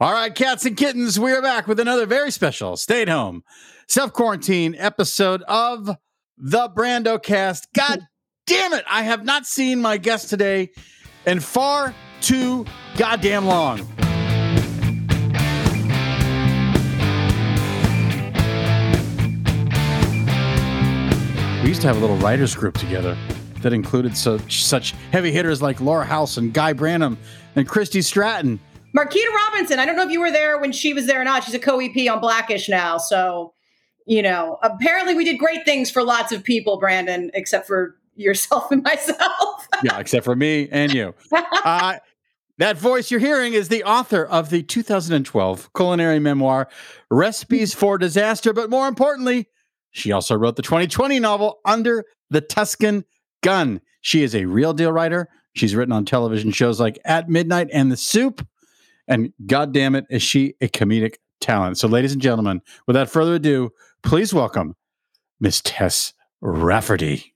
All right, cats and kittens, we are back with another very special stay at home, self quarantine episode of the Brandocast. God damn it, I have not seen my guest today in far too goddamn long. We used to have a little writers group together that included such such heavy hitters like Laura House and Guy Branum and Christy Stratton. Marquita Robinson. I don't know if you were there when she was there or not. She's a co-EP on Blackish now, so you know. Apparently, we did great things for lots of people, Brandon, except for yourself and myself. yeah, except for me and you. Uh, that voice you're hearing is the author of the 2012 culinary memoir, Recipes for Disaster. But more importantly, she also wrote the 2020 novel, Under the Tuscan Gun. She is a real deal writer. She's written on television shows like At Midnight and The Soup. And God damn it, is she a comedic talent. So, ladies and gentlemen, without further ado, please welcome Miss Tess Rafferty.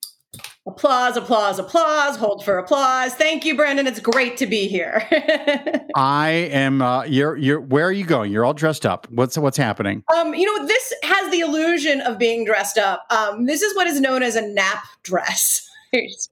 Applause, applause, applause. Hold for applause. Thank you, Brandon. It's great to be here. I am. Uh, you're. You're. Where are you going? You're all dressed up. What's What's happening? Um. You know, this has the illusion of being dressed up. Um. This is what is known as a nap dress. it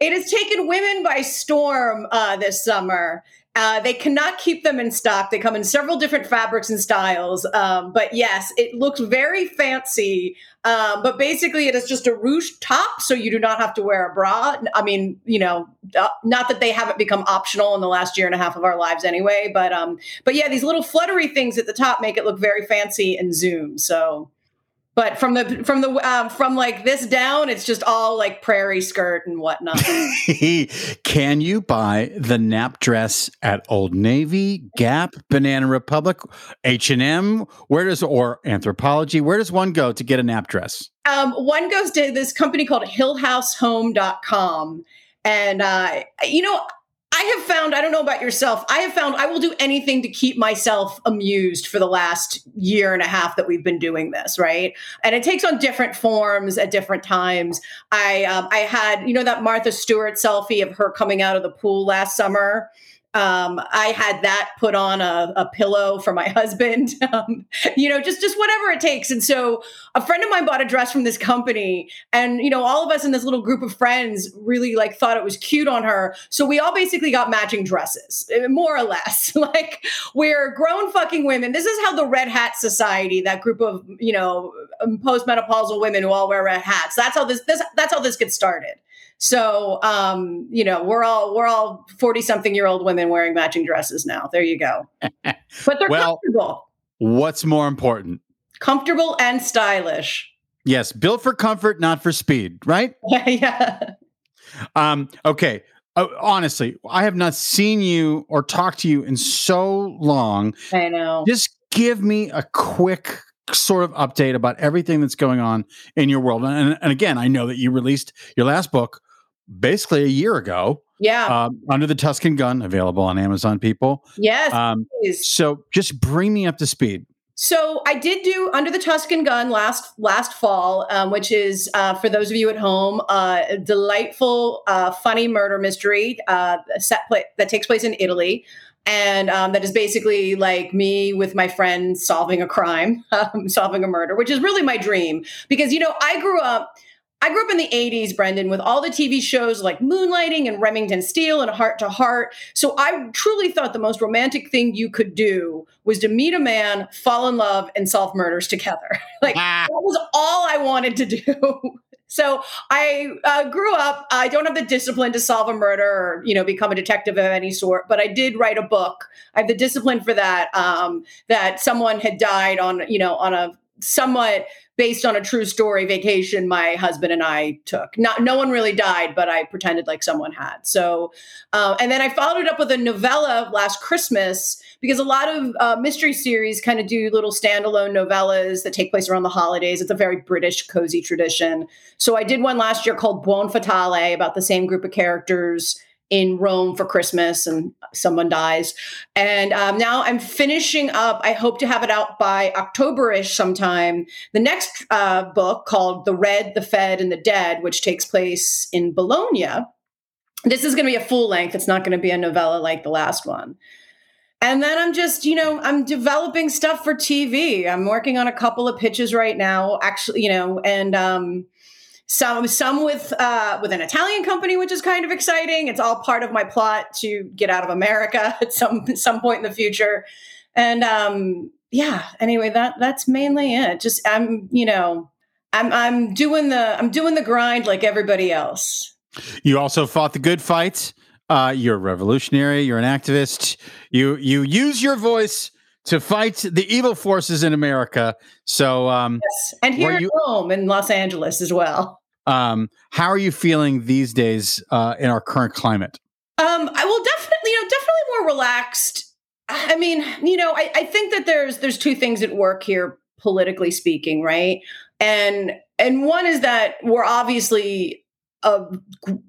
has taken women by storm uh, this summer. Uh, they cannot keep them in stock. They come in several different fabrics and styles. Um, but yes, it looks very fancy. Um, but basically, it is just a ruche top, so you do not have to wear a bra. I mean, you know, uh, not that they haven't become optional in the last year and a half of our lives anyway. But um, but yeah, these little fluttery things at the top make it look very fancy and zoom. So but from the from the um, from like this down, it's just all like prairie skirt and whatnot. Can you buy the nap dress at Old Navy, Gap, Banana Republic, H and M? Where does or Anthropologie Where does one go to get a nap dress? Um, one goes to this company called HillHouseHome.com, and uh, you know I have found, I don't know about yourself, I have found I will do anything to keep myself amused for the last year and a half that we've been doing this, right? And it takes on different forms at different times. I um, I had, you know, that Martha Stewart selfie of her coming out of the pool last summer um, I had that put on a, a pillow for my husband, um, you know, just just whatever it takes. And so, a friend of mine bought a dress from this company, and you know, all of us in this little group of friends really like thought it was cute on her. So we all basically got matching dresses, eh, more or less. like we're grown fucking women. This is how the Red Hat Society, that group of you know postmenopausal women who all wear red hats. That's how this this that's how this gets started. So, um, you know, we're all we're all forty something year old women wearing matching dresses now. There you go. But they're well, comfortable. What's more important? Comfortable and stylish. Yes, built for comfort, not for speed. Right? Yeah, yeah. Um. Okay. Uh, honestly, I have not seen you or talked to you in so long. I know. Just give me a quick sort of update about everything that's going on in your world. And, and again, I know that you released your last book basically a year ago. Yeah. Um, Under the Tuscan Gun, available on Amazon, people. Yes. Um, so just bring me up to speed. So I did do Under the Tuscan Gun last last fall, um, which is uh, for those of you at home, uh, a delightful, uh, funny murder mystery uh, set play- that takes place in Italy, and um, that is basically like me with my friends solving a crime, um, solving a murder, which is really my dream because you know I grew up I grew up in the 80s, Brandon, with all the TV shows like Moonlighting and Remington Steele and Heart to Heart. So I truly thought the most romantic thing you could do was to meet a man, fall in love, and solve murders together. like ah. that was all I wanted to do. so I uh, grew up. I don't have the discipline to solve a murder or you know become a detective of any sort, but I did write a book. I have the discipline for that. Um, that someone had died on you know on a somewhat based on a true story vacation my husband and I took. Not no one really died, but I pretended like someone had. So, uh, and then I followed it up with a novella last Christmas because a lot of uh, mystery series kind of do little standalone novellas that take place around the holidays. It's a very British cozy tradition. So I did one last year called Buon Fatale about the same group of characters in Rome for Christmas and someone dies. And um, now I'm finishing up. I hope to have it out by Octoberish sometime. The next uh, book called The Red, the Fed, and the Dead, which takes place in Bologna. This is going to be a full length. It's not going to be a novella like the last one. and then I'm just, you know, I'm developing stuff for TV. I'm working on a couple of pitches right now, actually, you know, and um, some some with uh, with an Italian company, which is kind of exciting. It's all part of my plot to get out of America at some some point in the future. And um, yeah, anyway, that that's mainly it. Just I'm, you know, I'm I'm doing the I'm doing the grind like everybody else. You also fought the good fight. Uh, you're a revolutionary. You're an activist. You you use your voice to fight the evil forces in America. So, um, yes, and here at you, home in Los Angeles as well. Um, how are you feeling these days uh, in our current climate? Um, I will definitely, you know, definitely more relaxed. I mean, you know, I, I think that there's there's two things at work here, politically speaking, right? And and one is that we're obviously a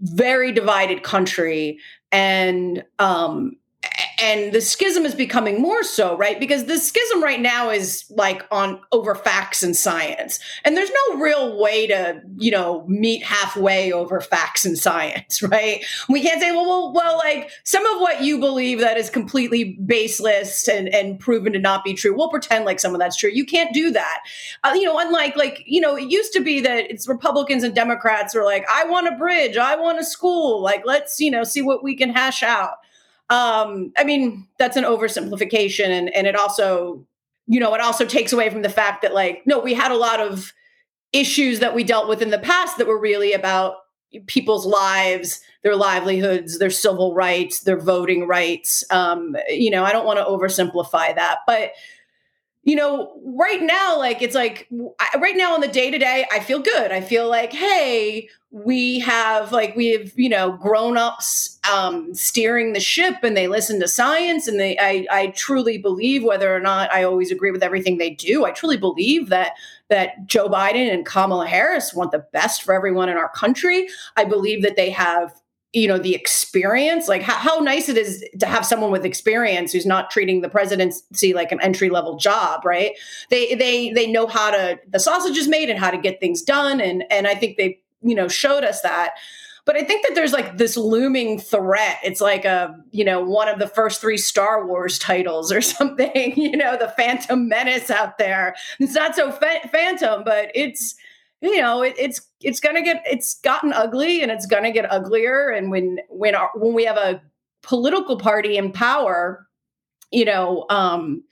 very divided country and um and the schism is becoming more so right? Because the schism right now is like on over facts and science. And there's no real way to you know meet halfway over facts and science right? We can't say well well, well like some of what you believe that is completely baseless and and proven to not be true we'll pretend like some of that's true. You can't do that. Uh, you know unlike like you know it used to be that it's republicans and democrats are like i want a bridge. I want a school. Like let's you know see what we can hash out um, I mean, that's an oversimplification, and and it also, you know, it also takes away from the fact that like, no, we had a lot of issues that we dealt with in the past that were really about people's lives, their livelihoods, their civil rights, their voting rights. Um, you know, I don't want to oversimplify that, but you know, right now, like it's like right now on the day to day, I feel good. I feel like, hey, we have like we have you know grown ups um, steering the ship, and they listen to science, and they I, I truly believe whether or not I always agree with everything they do. I truly believe that that Joe Biden and Kamala Harris want the best for everyone in our country. I believe that they have you know the experience like how, how, nice it is to have someone with experience who's not treating the presidency like an entry level job right? They they they know how to the sausage is made and how to get things done and and i think they you know showed us that. But i think that there's like this looming threat. It's like a you know one of the first three star wars titles or something you know the phantom menace out there. It's not so fa- phantom but it's you know it, it's it's gonna get it's gotten ugly and it's gonna get uglier. And when when our, when we have a political party in power you know um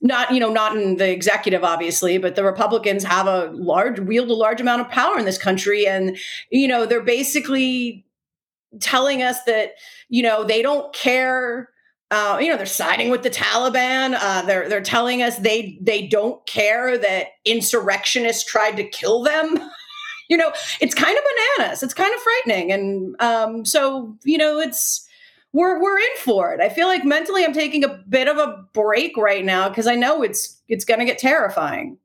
not you know not in the executive obviously but the republicans have a large wield a large amount of power in this country. And you know they're basically telling us that you know they don't care uh, you know, they're siding with the Taliban. Uh, they're they're telling us they they don't care that insurrectionists tried to kill them. you know, it's kind of bananas. It's kind of frightening, and um, so you know, it's we're we're in for it. I feel like mentally, I'm taking a bit of a break right now because I know it's it's going to get terrifying.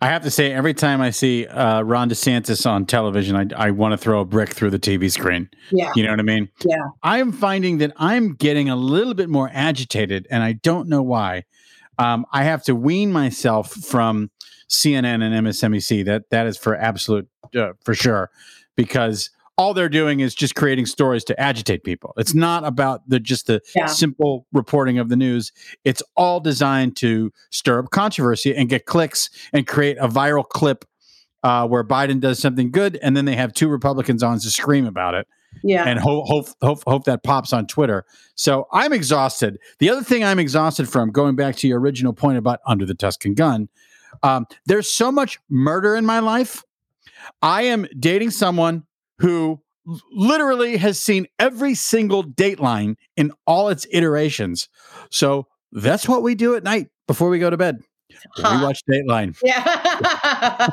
I have to say, every time I see uh, Ron DeSantis on television, I, I want to throw a brick through the TV screen. Yeah. You know what I mean? Yeah. I'm finding that I'm getting a little bit more agitated, and I don't know why. Um, I have to wean myself from CNN and MSNBC. That that is for absolute uh, for sure, because all they're doing is just creating stories to agitate people. It's not about the just the yeah. simple reporting of the news. It's all designed to stir up controversy and get clicks and create a viral clip uh, where Biden does something good, and then they have two Republicans on to scream about it. Yeah, and hope hope hope hope that pops on Twitter. So I'm exhausted. The other thing I'm exhausted from, going back to your original point about under the Tuscan gun, um, there's so much murder in my life. I am dating someone who literally has seen every single Dateline in all its iterations. So that's what we do at night before we go to bed. Huh. We watch Dateline. Yeah.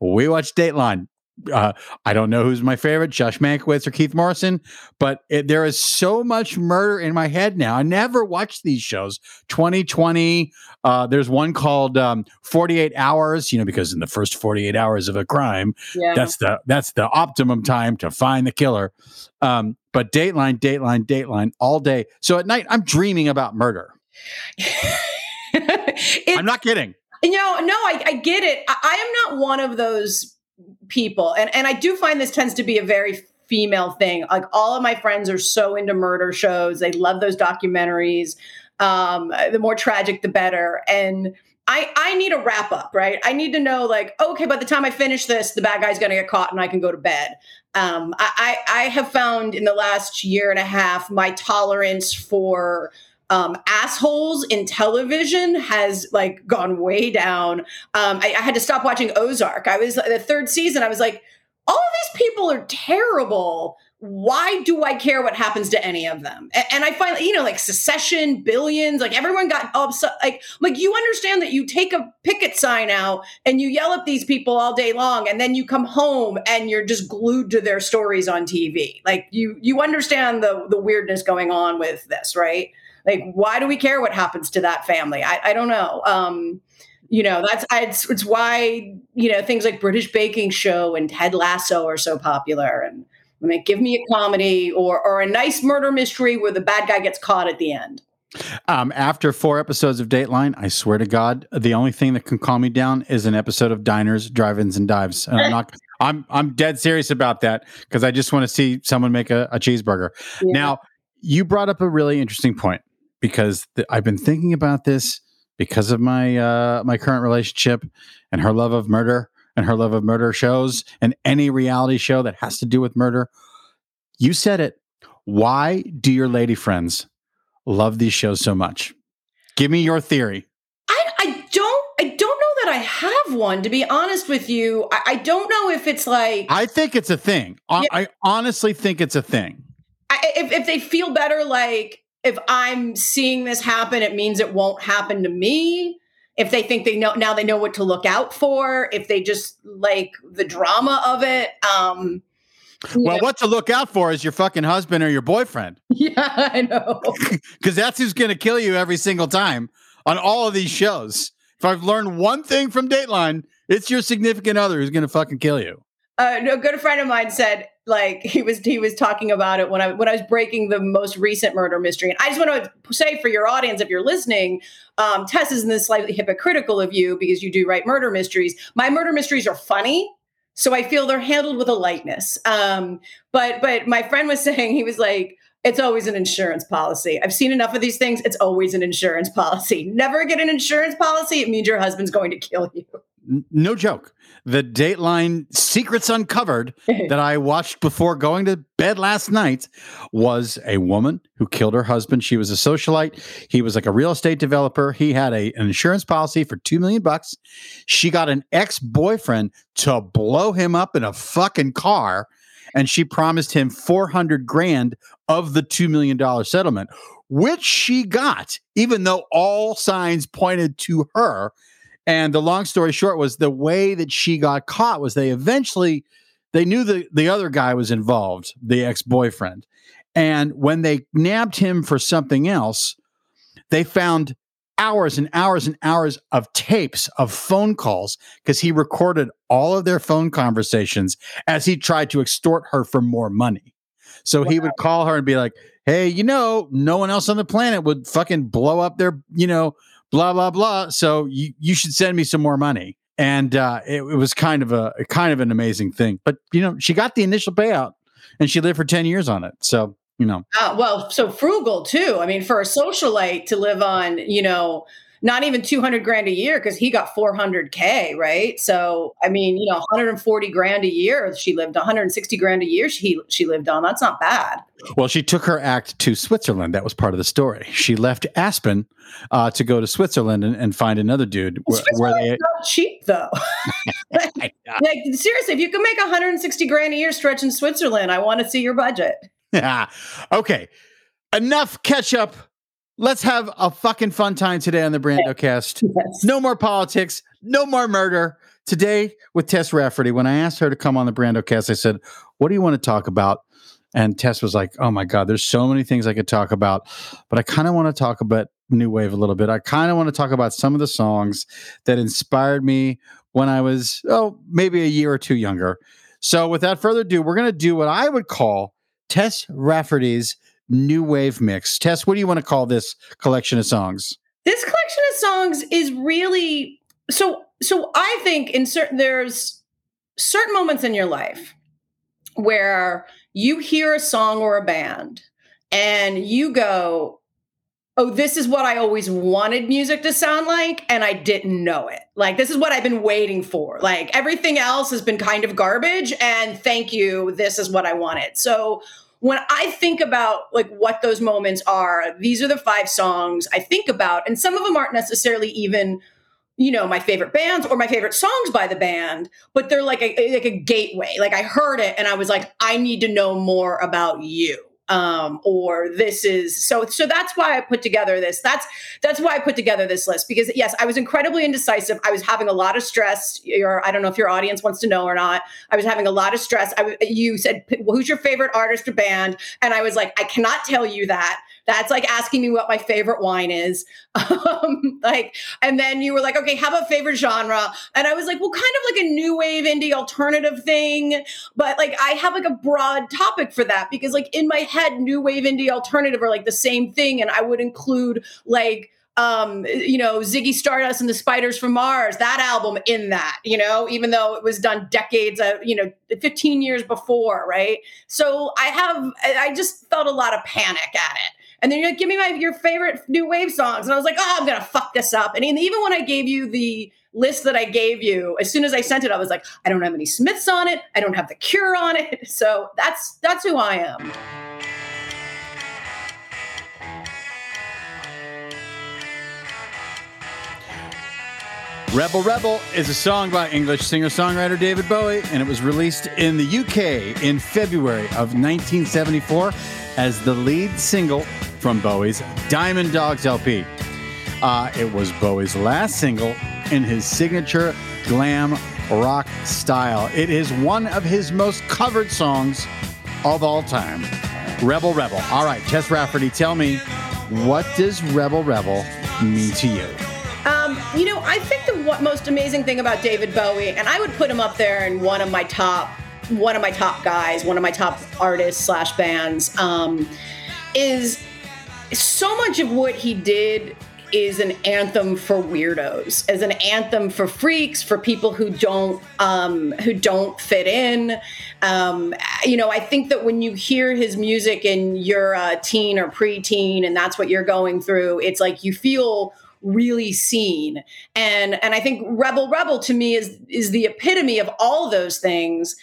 we watch Dateline uh, I don't know who's my favorite, Josh Mankiewicz or Keith Morrison, but it, there is so much murder in my head now. I never watched these shows. 2020, uh, there's one called um, 48 Hours, you know, because in the first 48 hours of a crime, yeah. that's the that's the optimum time to find the killer. Um, but Dateline, Dateline, Dateline all day. So at night, I'm dreaming about murder. I'm not kidding. You know, no, I, I get it. I, I am not one of those people and and i do find this tends to be a very female thing. Like all of my friends are so into murder shows. They love those documentaries. Um, the more tragic, the better. And I, I need a wrap up, right? I need to know, like, okay, by the time I finish this, the bad guy's to get caught and I can go to bed. Um, I, I have found in the last year and a half my tolerance for um, assholes in television has like gone way down. Um, I, I, had to stop watching Ozark. I was the third season. I was like, all of these people are terrible. Why do I care what happens to any of them? And, and I find, you know, like Succession, Billions, like everyone got upset. Like, like you understand that you take a picket sign out and you yell at these people all day long, and then you come home and you're just glued to their stories on TV. Like you, you understand the the weirdness going on with this, right? Like, why do we care what happens to that family? I, I don't know. Um, you know, that's it's, it's why you know things like British Baking Show and Ted Lasso are so popular. And I mean, give me a comedy or or a nice murder mystery where the bad guy gets caught at the end. Um, after four episodes of Dateline, I swear to God, the only thing that can calm me down is an episode of Diners, Drive-ins, and Dives. And I'm not. I'm I'm dead serious about that because I just want to see someone make a, a cheeseburger. Yeah. Now, you brought up a really interesting point because th- I've been thinking about this because of my uh, my current relationship and her love of murder and her love of murder shows and any reality show that has to do with murder. You said it. Why do your lady friends love these shows so much? Give me your theory. I, I don't I don't know that I have one to be honest with you. I, I don't know if it's like I think it's a thing. Yeah. I honestly think it's a thing. I, if if they feel better like if I'm seeing this happen, it means it won't happen to me. If they think they know now they know what to look out for, if they just like the drama of it. Um well, know. what to look out for is your fucking husband or your boyfriend. Yeah, I know. Because that's who's going to kill you every single time on all of these shows. If I've learned one thing from Dateline, it's your significant other who's going to fucking kill you. Uh, a good friend of mine said like he was he was talking about it when I when I was breaking the most recent murder mystery. And I just want to say for your audience, if you're listening, um, Tess isn't this slightly hypocritical of you because you do write murder mysteries. My murder mysteries are funny. So I feel they're handled with a lightness. Um, but but my friend was saying he was like, it's always an insurance policy. I've seen enough of these things. It's always an insurance policy. Never get an insurance policy. It means your husband's going to kill you. No joke the Dateline Secrets Uncovered that I watched before going to bed last night was a woman who killed her husband. She was a socialite. He was like a real estate developer. He had a, an insurance policy for 2 million bucks. She got an ex-boyfriend to blow him up in a fucking car and she promised him 400 grand of the 2 million dollar settlement, which she got even though all signs pointed to her and the long story short was the way that she got caught was they eventually they knew the the other guy was involved, the ex-boyfriend. And when they nabbed him for something else, they found hours and hours and hours of tapes of phone calls because he recorded all of their phone conversations as he tried to extort her for more money. So wow. he would call her and be like, "Hey, you know, no one else on the planet would fucking blow up their, you know, blah blah blah. So you you should send me some more money. And uh, it, it was kind of a kind of an amazing thing. But you know, she got the initial payout, and she lived for ten years on it. So you know, uh, well, so frugal too. I mean, for a socialite to live on, you know, not even 200 grand a year because he got 400k right? So i mean you know 140 grand a year she lived 160 grand a year she she lived on that's not bad. Well she took her act to switzerland that was part of the story. She left aspen uh, to go to switzerland and, and find another dude where, where they not cheap though. Like, seriously if you can make 160 grand a year stretch in switzerland i want to see your budget. Yeah okay enough catch up Let's have a fucking fun time today on the Brandocast. Yes. No more politics, no more murder. Today with Tess Rafferty, when I asked her to come on the Brandocast, I said, What do you want to talk about? And Tess was like, Oh my God, there's so many things I could talk about, but I kind of want to talk about New Wave a little bit. I kind of want to talk about some of the songs that inspired me when I was, oh, maybe a year or two younger. So without further ado, we're going to do what I would call Tess Rafferty's new wave mix. Tess, what do you want to call this collection of songs? This collection of songs is really so so I think in certain there's certain moments in your life where you hear a song or a band and you go, oh, this is what I always wanted music to sound like, and I didn't know it. Like, this is what I've been waiting for. Like, everything else has been kind of garbage, and thank you, this is what I wanted. So, when I think about like what those moments are, these are the five songs I think about, and some of them aren't necessarily even you know my favorite bands or my favorite songs by the band but they're like a like a gateway. Like i heard it and i was like i need to know more about you um, or this is so so that's why i put together this. That's that's why i put together this list because yes i was incredibly indecisive. I was having a lot of stress. Your i don't know if your audience wants to know or not. I was having a lot of stress. I, you said who's your favorite artist or band? And i was like i cannot tell you that that's like asking me what my favorite wine is. Um, like, and then you were like, okay, how about favorite genre? And I was like, well, kind of like a new wave indie alternative thing. But like, I have like a broad topic for that because like in my head, new wave indie alternative are like the same thing. And I would include like, um, you know, Ziggy Stardust and the Spiders from Mars, that album in that, you know, even though it was done decades, you know, 15 years before, right? So I have, I just felt a lot of panic at it. And then you're like, give me my your favorite new wave songs. And I was like, oh, I'm gonna fuck this up. And even when I gave you the list that I gave you, as soon as I sent it, I was like, I don't have any Smiths on it. I don't have the Cure on it. So that's that's who I am. Rebel Rebel is a song by English singer songwriter David Bowie, and it was released in the UK in February of 1974 as the lead single from Bowie's Diamond Dogs LP. Uh, it was Bowie's last single in his signature glam rock style. It is one of his most covered songs of all time. Rebel Rebel. All right, Tess Rafferty, tell me, what does Rebel Rebel mean to you? Um, you know, I think the most amazing thing about David Bowie, and I would put him up there in one of my top, one of my top guys, one of my top artists slash bands, um, is so much of what he did is an anthem for weirdos, as an anthem for freaks, for people who don't um, who don't fit in. Um, you know, I think that when you hear his music and you're a teen or preteen, and that's what you're going through, it's like you feel really seen. And and I think Rebel Rebel to me is is the epitome of all those things.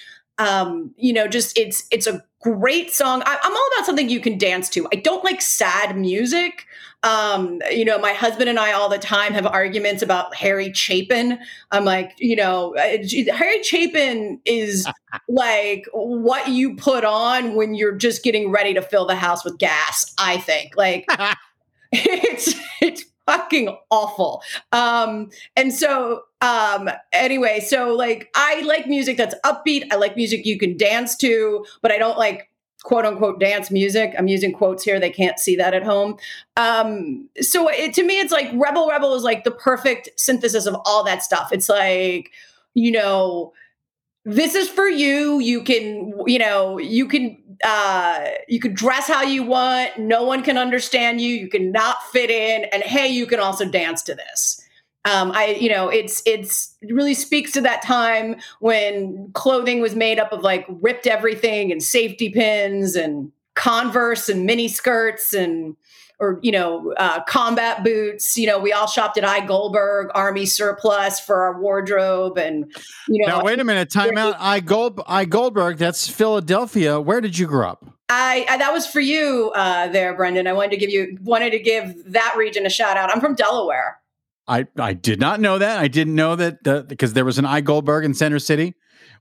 Um, you know, just it's it's a great song. I, am all about something you can dance to. I don't like sad music. Um, you know, my husband and I all the time have arguments about Harry Chapin. I'm like, you know, uh, Harry Chapin is like what you put on when you're just getting ready to fill the house with gas. I think like it's it's fucking awful. Um, and so um anyway so like i like music that's upbeat. I like music you can dance to but i don't like quote unquote dance music. I'm using quotes here. They can't see that at home. Um so it, to me it's like rebel rebel is like the perfect synthesis of all that stuff. It's like you know this is for you. You can you know you can uh you can dress how you want. No one can understand you. You can not fit in. And hey you can also dance to this. Um, I, you know, it's it's it really speaks to that time when clothing was made up of like ripped everything and safety pins and Converse and mini skirts and or you know uh, combat boots. You know, we all shopped at I Goldberg Army Surplus for our wardrobe, and you know. Now wait a minute, time out. I Gold I Goldberg. That's Philadelphia. Where did you grow up? I, I, that was for you uh, there, Brandon. I wanted to give you wanted to give that region a shout out. I'm from Delaware. I, I did not know that. I didn't know that the, because there was an I Goldberg in Center City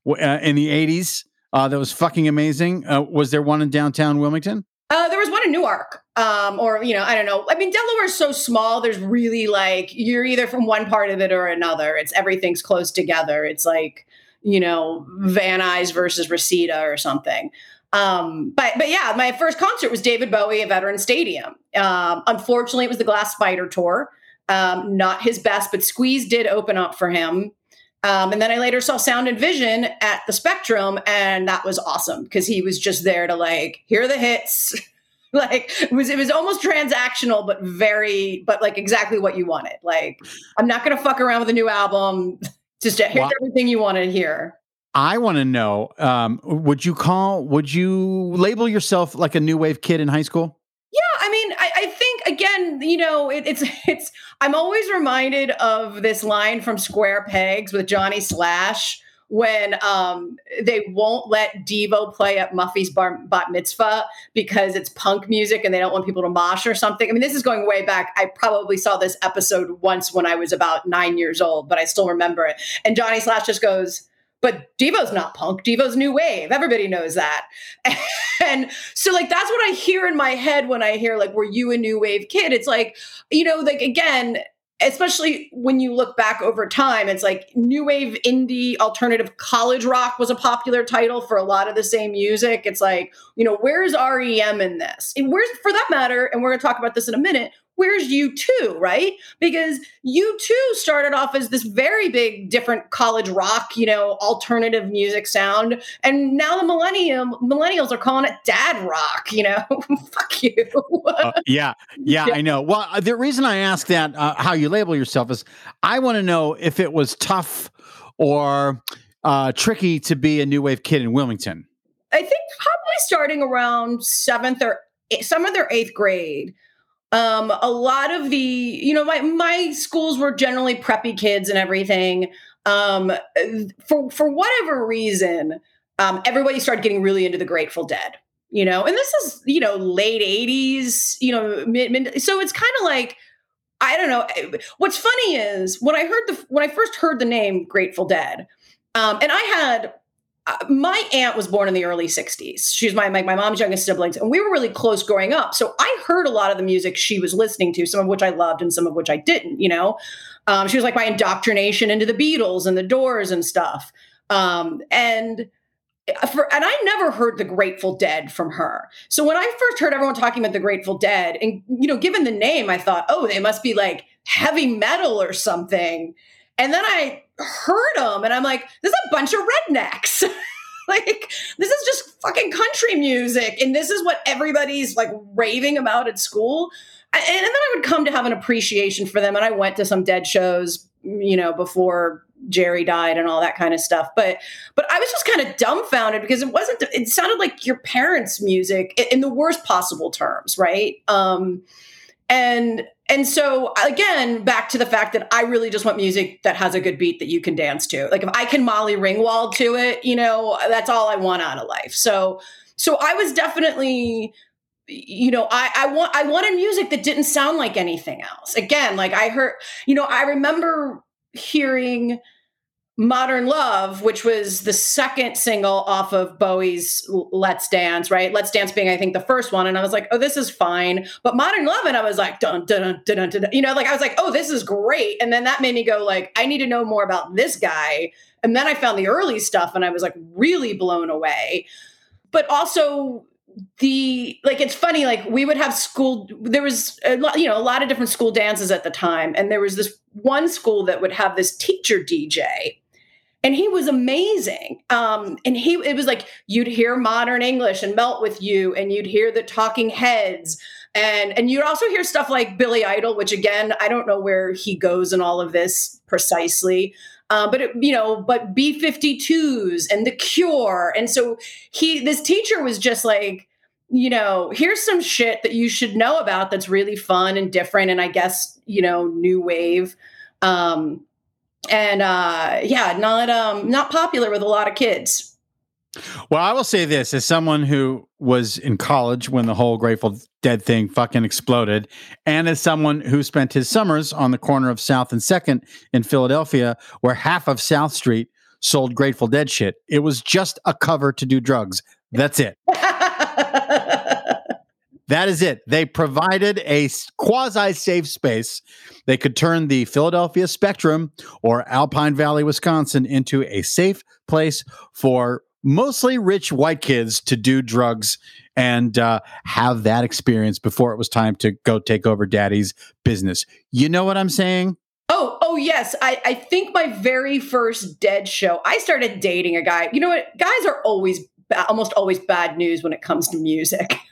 uh, in the 80s uh, that was fucking amazing. Uh, was there one in downtown Wilmington? Uh, there was one in Newark, um, or you know, I don't know. I mean, Delaware is so small. There's really like you're either from one part of it or another. It's everything's close together. It's like you know, Van Nuys versus Reseda or something. Um, but but yeah, my first concert was David Bowie at Veteran Stadium. Um, unfortunately, it was the Glass Spider tour. Um, not his best, but Squeeze did open up for him. Um, and then I later saw Sound and Vision at the Spectrum, and that was awesome because he was just there to like hear the hits. like it was it was almost transactional, but very but like exactly what you wanted. Like I'm not gonna fuck around with a new album. Just here's wow. everything you want to hear. I want to know: um, Would you call? Would you label yourself like a new wave kid in high school? Yeah, I mean, I, I think again, you know, it, it's it's. I'm always reminded of this line from Square Pegs with Johnny Slash when um, they won't let Devo play at Muffy's bar, bat mitzvah because it's punk music and they don't want people to mosh or something. I mean, this is going way back. I probably saw this episode once when I was about nine years old, but I still remember it. And Johnny Slash just goes, but Devo's not punk. Devo's new wave. Everybody knows that. and so like that's what I hear in my head when I hear like were you a new wave kid? It's like, you know, like again, especially when you look back over time, it's like new wave indie alternative college rock was a popular title for a lot of the same music. It's like, you know, where's REM in this? And where's, for that matter, and we're going to talk about this in a minute, where's U2, right? Because U2 started off as this very big, different college rock, you know, alternative music sound. And now the millennium millennials are calling it dad rock, you know, fuck you. uh, yeah, yeah, I know. Well, uh, the reason I ask that, uh, how you label yourself is I want to know if it was tough or uh, tricky to be a new wave kid in Wilmington. I think probably starting around seventh or seventh or eighth grade um, a lot of the, you know, my my schools were generally preppy kids and everything. Um, for for whatever reason, um, everybody started getting really into the Grateful Dead. You know, and this is you know late '80s. You know, mid, mid so it's kind of like I don't know. What's funny is when I heard the when I first heard the name Grateful Dead, um, and I had my aunt was born in the early 60s. She's my, my, my mom's youngest siblings, and we were really close growing up. So I heard a lot of the music she was listening to, some of which I loved and some of which I didn't, you know. Um, she was like my indoctrination into the Beatles and the Doors and stuff. Um, and uh, for, and I never heard the Grateful Dead from her. So when I first heard everyone talking about the Grateful Dead, and you know, given the name, I thought, oh, they must be like heavy metal or something. And then I heard them and I'm like, this is a bunch of rednecks. like, this is just fucking country music. And this is what everybody's like raving about at school. And, and then I would come to have an appreciation for them. And I went to some dead shows, you know, before Jerry died and all that kind of stuff. But but I was just kind of dumbfounded because it wasn't it sounded like your parents' music in the worst possible terms, right? Um and and so again back to the fact that i really just want music that has a good beat that you can dance to. Like if i can molly ringwald to it you know that's all i want out of life. So so i was definitely you know i i want i wanted music that didn't sound like anything else. Again like i heard you know i remember hearing Modern Love, which was the second single off of Bowie's Let's Dance, right? Let's Dance being, I think, the first one. And I was like, oh, this is fine. But Modern Love, and I was like, dun, dun, dun, dun, dun, you know, like I was like, oh, this is great. And then that made me go, like, I need to know more about this guy. And then I found the early stuff and I was like really blown away. But also, the like it's funny like we would have school there was a lot you know a lot of different school dances at the time and there was this one school that would have this teacher dj and he was amazing. Um, and he it was like you'd hear modern english and melt with you and you'd hear the talking heads. And and you'd also hear stuff like billy idol which again i don't know where he goes in all of this precisely. Uh, but it, you know but b52s and the cure. And so he this teacher was just like you know here's some shit that you should know about that's really fun and different and i guess you know new wave. Um, and uh, yeah, not um, not popular with a lot of kids. Well, I will say this as someone who was in college when the whole Grateful Dead thing fucking exploded, and as someone who spent his summers on the corner of South and Second in Philadelphia, where half of South Street sold Grateful Dead shit. It was just a cover to do drugs. That's it. That is it. They provided a quasi safe space. They could turn the Philadelphia Spectrum or Alpine Valley, Wisconsin into a safe place for mostly rich white kids to do drugs and uh, have that experience before it was time to go take over daddy's business. You know what I'm saying? Oh, oh yes. I, I think my very first dead show, I started dating a guy. You know what? Guys are always almost always bad news when it comes to music.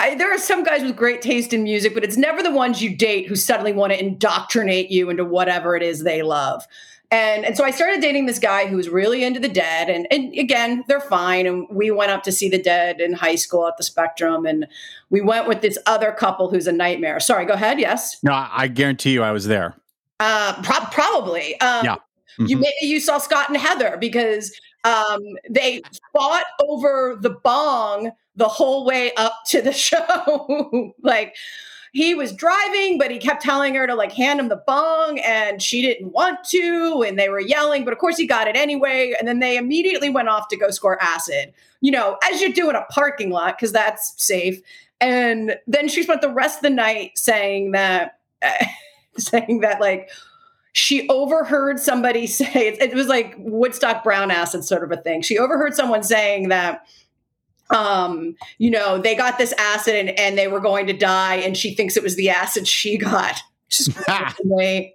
I, there are some guys with great taste in music, but it's never the ones you date who suddenly want to indoctrinate you into whatever it is they love. And and so I started dating this guy who was really into the dead. And and again, they're fine. And we went up to see the dead in high school at the Spectrum. And we went with this other couple who's a nightmare. Sorry, go ahead. Yes. No, I guarantee you I was there. Uh, pro- probably. Um, yeah. Mm-hmm. You maybe you saw Scott and Heather because um, they fought over the bong the whole way up to the show. like he was driving, but he kept telling her to like hand him the bong, and she didn't want to, and they were yelling, but of course he got it anyway. And then they immediately went off to go score acid, you know, as you do in a parking lot because that's safe. And then she spent the rest of the night saying that, saying that like she overheard somebody say it, was like Woodstock brown acid sort of a thing. She overheard someone saying that um, you know, they got this acid and, and they were going to die, and she thinks it was the acid she got.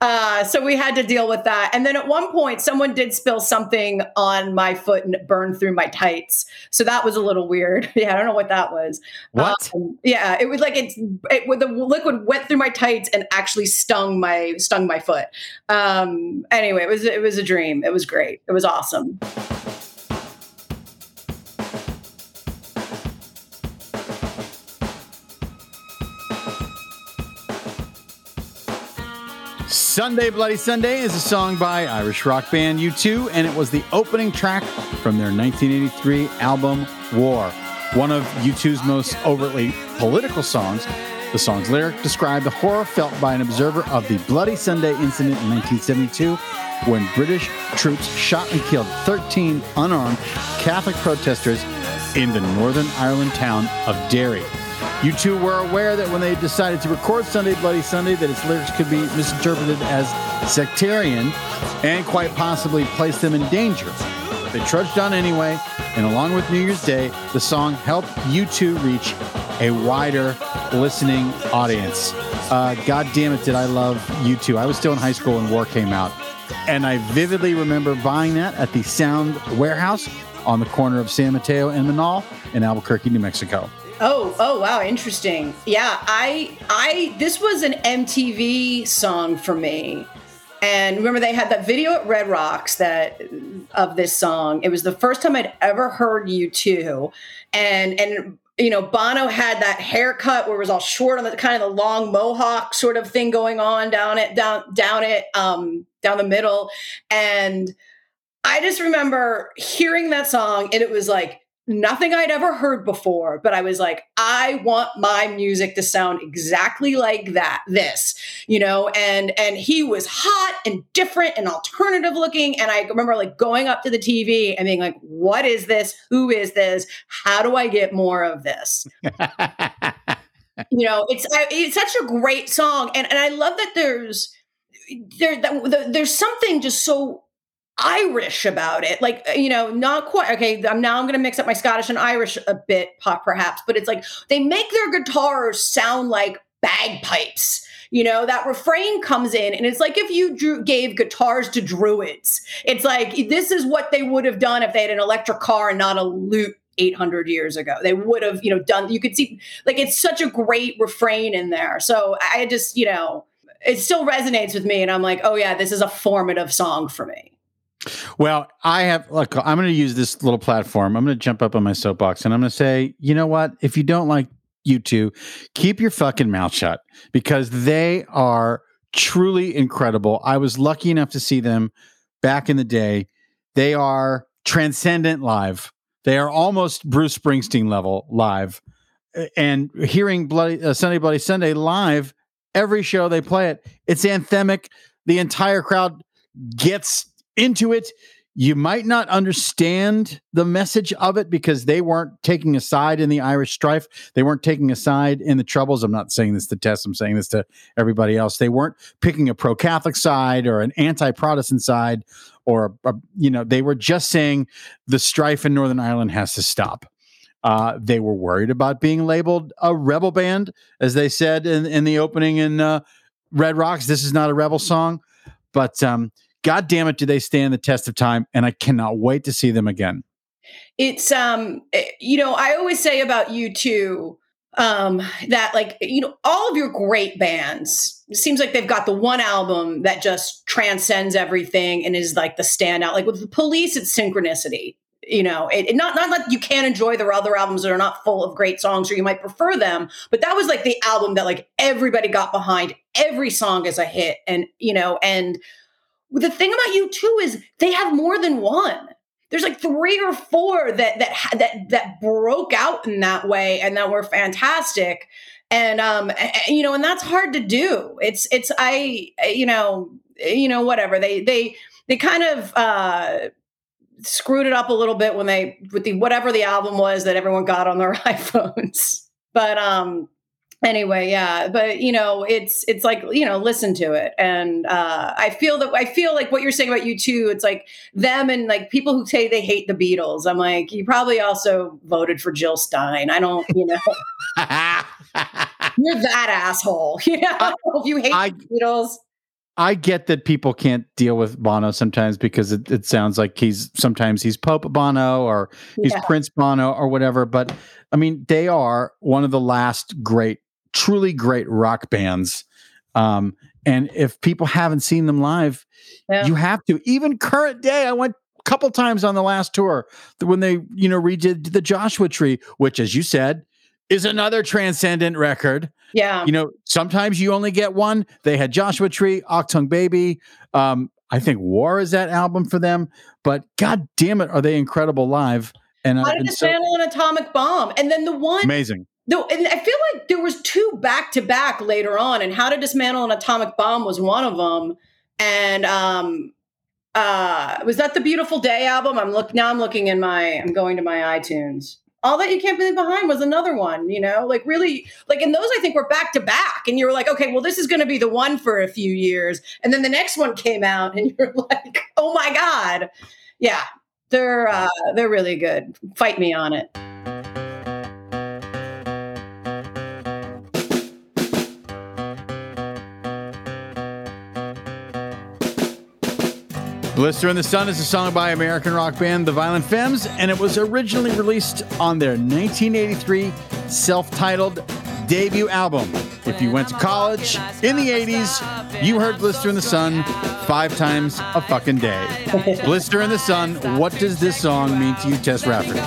uh, so we had to deal with that. And then at one point, someone did spill something on my foot and it burned through my tights. So that was a little weird. Yeah, I don't know what that was. What? Um, yeah, it was like it's it, the liquid went through my tights and actually stung my stung my foot. Um, anyway, it was it was a dream. It was great. It was awesome. Sunday Bloody Sunday is a song by Irish rock band U2, and it was the opening track from their 1983 album War, one of U2's most overtly political songs. The song's lyric described the horror felt by an observer of the Bloody Sunday incident in 1972 when British troops shot and killed 13 unarmed Catholic protesters in the Northern Ireland town of Derry. U2 were aware that when they decided to record Sunday Bloody Sunday that its lyrics could be misinterpreted as sectarian and quite possibly place them in danger. They trudged on anyway, and along with New Year's Day, the song helped U2 reach a wider listening audience. Uh, God damn it, did I love U2. I was still in high school when War came out, and I vividly remember buying that at the Sound Warehouse on the corner of San Mateo and Menaul in Albuquerque, New Mexico. Oh, oh wow, interesting. Yeah, I I this was an MTV song for me. And remember they had that video at Red Rocks that of this song. It was the first time I'd ever heard U2. And and you know, Bono had that haircut where it was all short on the kind of the long mohawk sort of thing going on down it down down it um down the middle. And I just remember hearing that song and it was like nothing I'd ever heard before, but I was like, I want my music to sound exactly like that, this, you know, and and he was hot and different and alternative looking. And I remember like going up to the TV and being like, what is this? Who is this? How do I get more of this? you know, it's it's such a great song. And and I love that there's there that, there's something just so Irish about it. Like, uh, you know, not quite. Okay, I'm now I'm going to mix up my Scottish and Irish a bit, perhaps, but it's like they make their guitars sound like bagpipes. You know, that refrain comes in, and it's like if you drew, gave guitars to druids. It's like this is what they would have done if they had an electric car and not a lute 800 years ago. They would have, you know, done, you could see, like, it's such a great refrain in there. So I just, you know, it still resonates with me. And I'm like, oh, yeah, this is a formative song for me. Well, I have look, I'm going to use this little platform. I'm going to jump up on my soapbox and I'm going to say, you know what? If you don't like U2, keep your fucking mouth shut because they are truly incredible. I was lucky enough to see them back in the day. They are transcendent live. They are almost Bruce Springsteen level live. And hearing Bloody uh, Sunday Bloody Sunday live, every show they play it, it's anthemic. The entire crowd gets into it. You might not understand the message of it because they weren't taking a side in the Irish strife. They weren't taking a side in the troubles. I'm not saying this to Tess, I'm saying this to everybody else. They weren't picking a pro Catholic side or an anti Protestant side, or, a, you know, they were just saying the strife in Northern Ireland has to stop. Uh, they were worried about being labeled a rebel band, as they said in, in the opening in uh, Red Rocks. This is not a rebel song, but um, God damn it, do they stand the test of time? And I cannot wait to see them again. It's um, eh, you know, I always say about U2, um that like you know all of your great bands seems like they've got the one album that just transcends everything and is like the standout like with the police it's synchronicity you know it, it not not that you can't enjoy their other albums that are not full of great songs or you might prefer them but that was like the album that like everybody got behind every song is a hit and you know and the thing about U2 is they have more than one. There's like three or four that that that that broke out in that way and that were fantastic. And um and, you know and that's hard to do. It's it's i you know you know whatever. They they they kind of uh screwed it up a little bit when they with the whatever the album was that everyone got on their iPhones. But um anyway yeah but you know it's it's like you know listen to it and uh i feel that i feel like what you're saying about U2 it's like them and like people who say they hate the beatles i'm like you probably also voted for jill stein i don't you know you're that asshole you know I, if you hate I, the beatles I get that people can't deal with Bono sometimes because it, it sounds like he's sometimes he's Pope Bono or he's yeah. Prince Bono or whatever. But I mean, they are one of the last great truly great rock bands. Um, and if people haven't seen them live, yeah. you have to. Even current day, I went a couple times on the last tour when they, you know, redid the Joshua Tree, which, as you said, is another transcendent record. Yeah. You know, sometimes you only get one. They had Joshua Tree, Achtung Baby. Um, I think War is that album for them. But god damn it, are they incredible live? And to dismantle so, an atomic bomb. And then the one amazing. No, and I feel like there was two back to back later on, and How to Dismantle an Atomic Bomb was one of them. And um, uh, was that the Beautiful Day album? I'm look now. I'm looking in my. I'm going to my iTunes. All that you can't believe behind was another one. You know, like really, like and those, I think were back to back, and you were like, okay, well, this is going to be the one for a few years, and then the next one came out, and you're like, oh my god, yeah, they're uh, they're really good. Fight me on it. Blister in the Sun is a song by American rock band The Violent Femmes, and it was originally released on their 1983 self titled debut album. If you went to college in the 80s, you heard Blister in the Sun five times a fucking day. Blister in the Sun, what does this song mean to you, Tess Rafferty?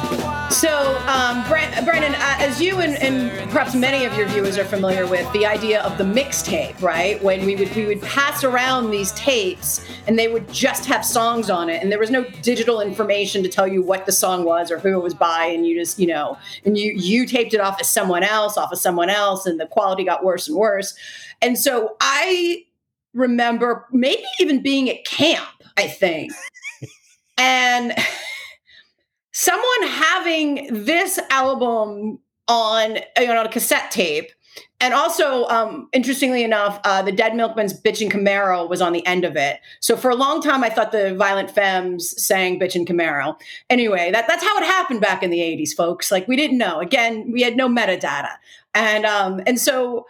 So, um, Brandon, uh, as you and, and, perhaps many of your viewers are familiar with, the idea of the mixtape, right? When we would we would pass around these tapes, and they would just have songs on it, and there was no digital information to tell you what the song was or who it was by, and you just you know, and you you taped it off as someone else, off of someone else, and the quality got worse and worse. And so I remember maybe even being at camp, I think, and someone having this album on you know, on a cassette tape. And also um, interestingly enough uh, the dead milkmen's bitchin' camaro was on the end of it. So for a long time i thought the violent femmes sang bitchin' camaro. Anyway that, that's how it happened back in the 80s folks. Like we didn't know. Again we had no metadata. And um, and so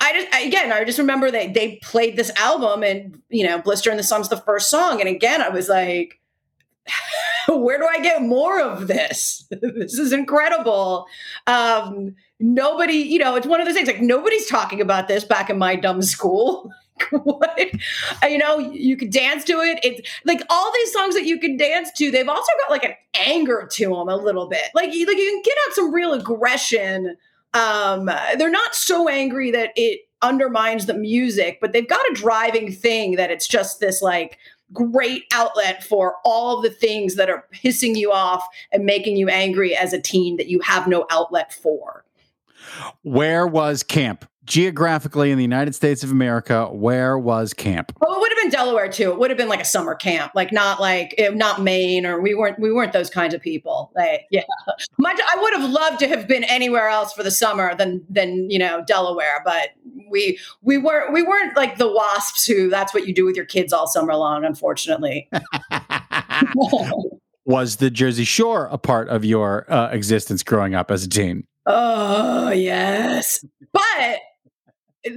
I just again, I just remember that they played this album, and you know, "Blister and the Sun's" the first song, and again, I was like, where do I get more of this? this is incredible. Um, nobody, you know, it's one of those things like nobody's talking about this back in my dumb school. what? You know, you could dance to it. It's like all these songs that you can dance to, they've also got like an anger to them a little bit. Like, you, like you can get out some real aggression. Um, they're not so angry that it undermines the music, but they've got a driving thing that it's just this like great outlet for all the things that are pissing you off and making you angry as a teen that you have no outlet for. Where was camp? Geographically in the United States of America, where was camp? Well, it would have been Delaware too. It would have been like a summer camp, like not like not Maine or we weren't we weren't those kinds of people. Like yeah, Much, I would have loved to have been anywhere else for the summer than than you know Delaware, but we we weren't we weren't like the wasps who that's what you do with your kids all summer long. Unfortunately. was the Jersey Shore a part of your uh, existence growing up as a teen? Oh, yes. But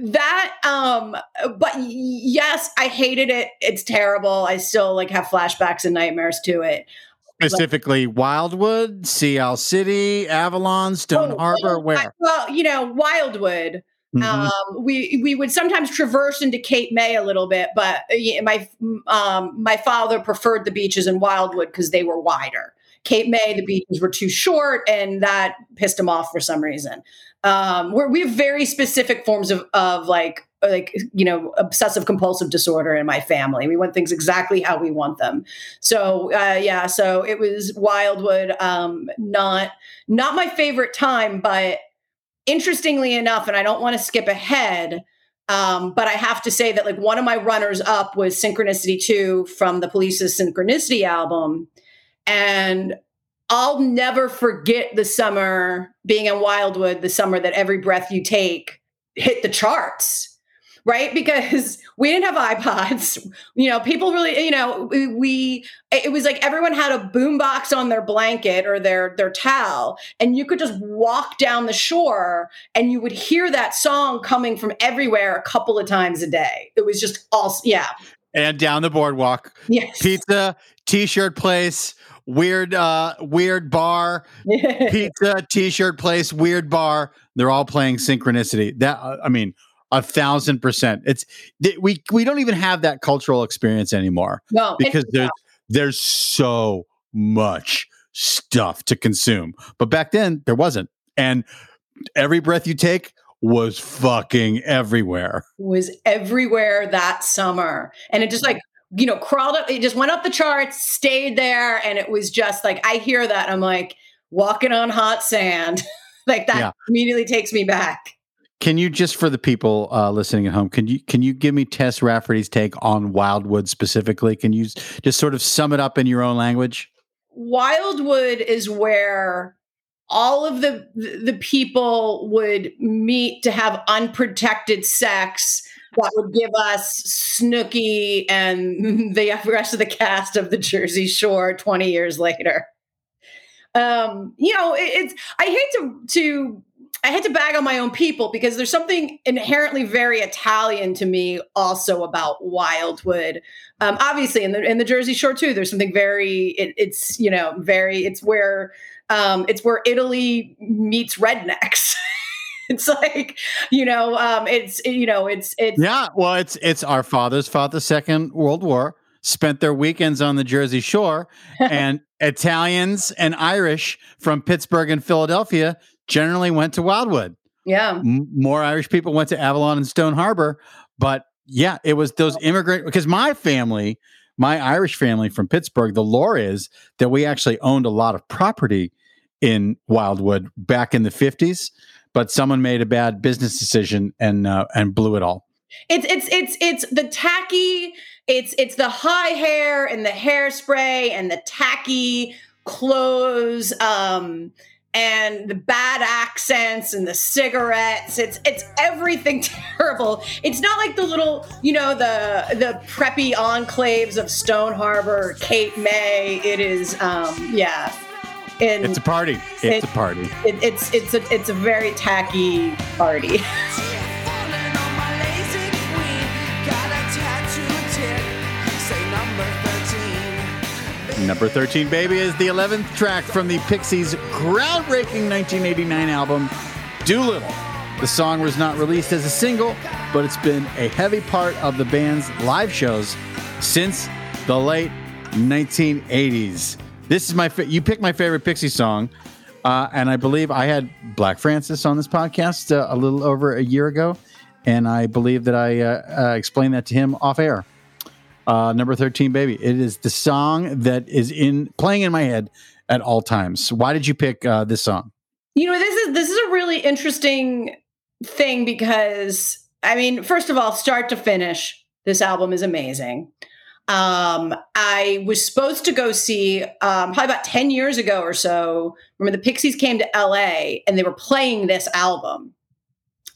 that um but yes, I hated it. It's terrible. I still like have flashbacks and nightmares to it. Specifically, Wildwood, Sea City, Avalon, Stone oh, Harbor, well, where? I, well, you know, Wildwood. Mm-hmm. Um, we we would sometimes traverse into Cape May a little bit, but uh, my um, my father preferred the beaches in Wildwood because they were wider. Cape May, the beaches were too short, and that pissed him off for some reason. Um, we have very specific forms of of like like you know obsessive compulsive disorder in my family. We want things exactly how we want them. So uh, yeah, so it was Wildwood. Um, not not my favorite time, but interestingly enough, and I don't want to skip ahead. Um, but I have to say that like one of my runners up was Synchronicity 2 from the Police's Synchronicity album. And I'll never forget the summer being in Wildwood, the summer that Every Breath You Take hit the charts right? Because we didn't have iPods. You know, people really, you know, we, we it was like everyone had a boombox on their blanket or their their towel, and you could just walk down the shore and you would hear that song coming from everywhere a couple of times a day. It was just all, yeah. And down the boardwalk, yes, pizza, t-shirt place, weird uh weird bar pizza t-shirt place weird bar they're all playing synchronicity that uh, i mean a thousand percent. It's we we don't even have that cultural experience anymore. No, because there's there's so much stuff to consume. But back then there wasn't, and every breath you take was fucking everywhere. Was everywhere that summer, and it just like you know crawled up. It just went up the charts, stayed there, and it was just like I hear that I'm like walking on hot sand. like that yeah. immediately takes me back. Can you just for the people uh, listening at home, can you can you give me Tess Rafferty's take on Wildwood specifically? Can you just sort of sum it up in your own language? Wildwood is where all of the the people would meet to have unprotected sex that would give us Snooki and the rest of the cast of the Jersey Shore 20 years later. Um, you know, it, it's I hate to to I had to bag on my own people because there's something inherently very Italian to me also about Wildwood. Um, obviously, in the in the Jersey Shore too, there's something very it, it's you know very it's where um, it's where Italy meets rednecks. it's like you know um, it's you know it's it's yeah well it's it's our fathers fought the Second World War, spent their weekends on the Jersey Shore, and Italians and Irish from Pittsburgh and Philadelphia generally went to Wildwood. Yeah. M- more Irish people went to Avalon and Stone Harbor. But yeah, it was those immigrant, because my family, my Irish family from Pittsburgh, the lore is that we actually owned a lot of property in Wildwood back in the 50s, but someone made a bad business decision and uh, and blew it all. It's it's it's it's the tacky, it's it's the high hair and the hairspray and the tacky clothes um and the bad accents and the cigarettes. It's it's everything terrible. It's not like the little you know the the preppy enclaves of stone harbor cape may. It is um yeah and it's a party it's it, a party it, it's it's a it's a very tacky party Number 13, Baby, is the 11th track from the Pixies' groundbreaking 1989 album, Doolittle. The song was not released as a single, but it's been a heavy part of the band's live shows since the late 1980s. This is my fa- you picked my favorite Pixie song, uh, and I believe I had Black Francis on this podcast uh, a little over a year ago, and I believe that I uh, uh explained that to him off air. Uh, number 13 baby. It is the song that is in playing in my head at all times. Why did you pick uh, this song? You know this is this is a really interesting thing because i mean first of all start to finish this album is amazing um, I was supposed to go see um, probably about 10 years ago or so. Remember, the Pixies came to LA and they were playing this album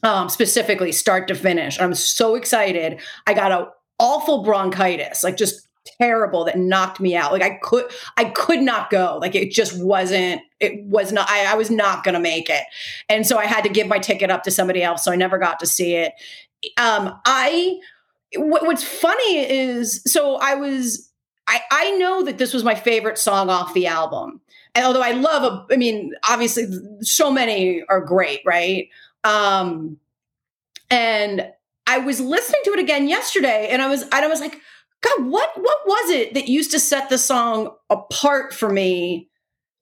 um, specifically, start to finish. I'm so excited. I got an awful bronchitis, like just terrible that knocked me out. Like I could I could not go. Like it just wasn't it was not I, I was not gonna make it. And so I had to give my ticket up to somebody else. So I never got to see it. Um I what, what's funny is so I was I, I know that this was my favorite song off the album. And although I love, a, I mean, obviously, so many are great, right? Um, and I was listening to it again yesterday, and I was, and I was like, God, what, what was it that used to set the song apart for me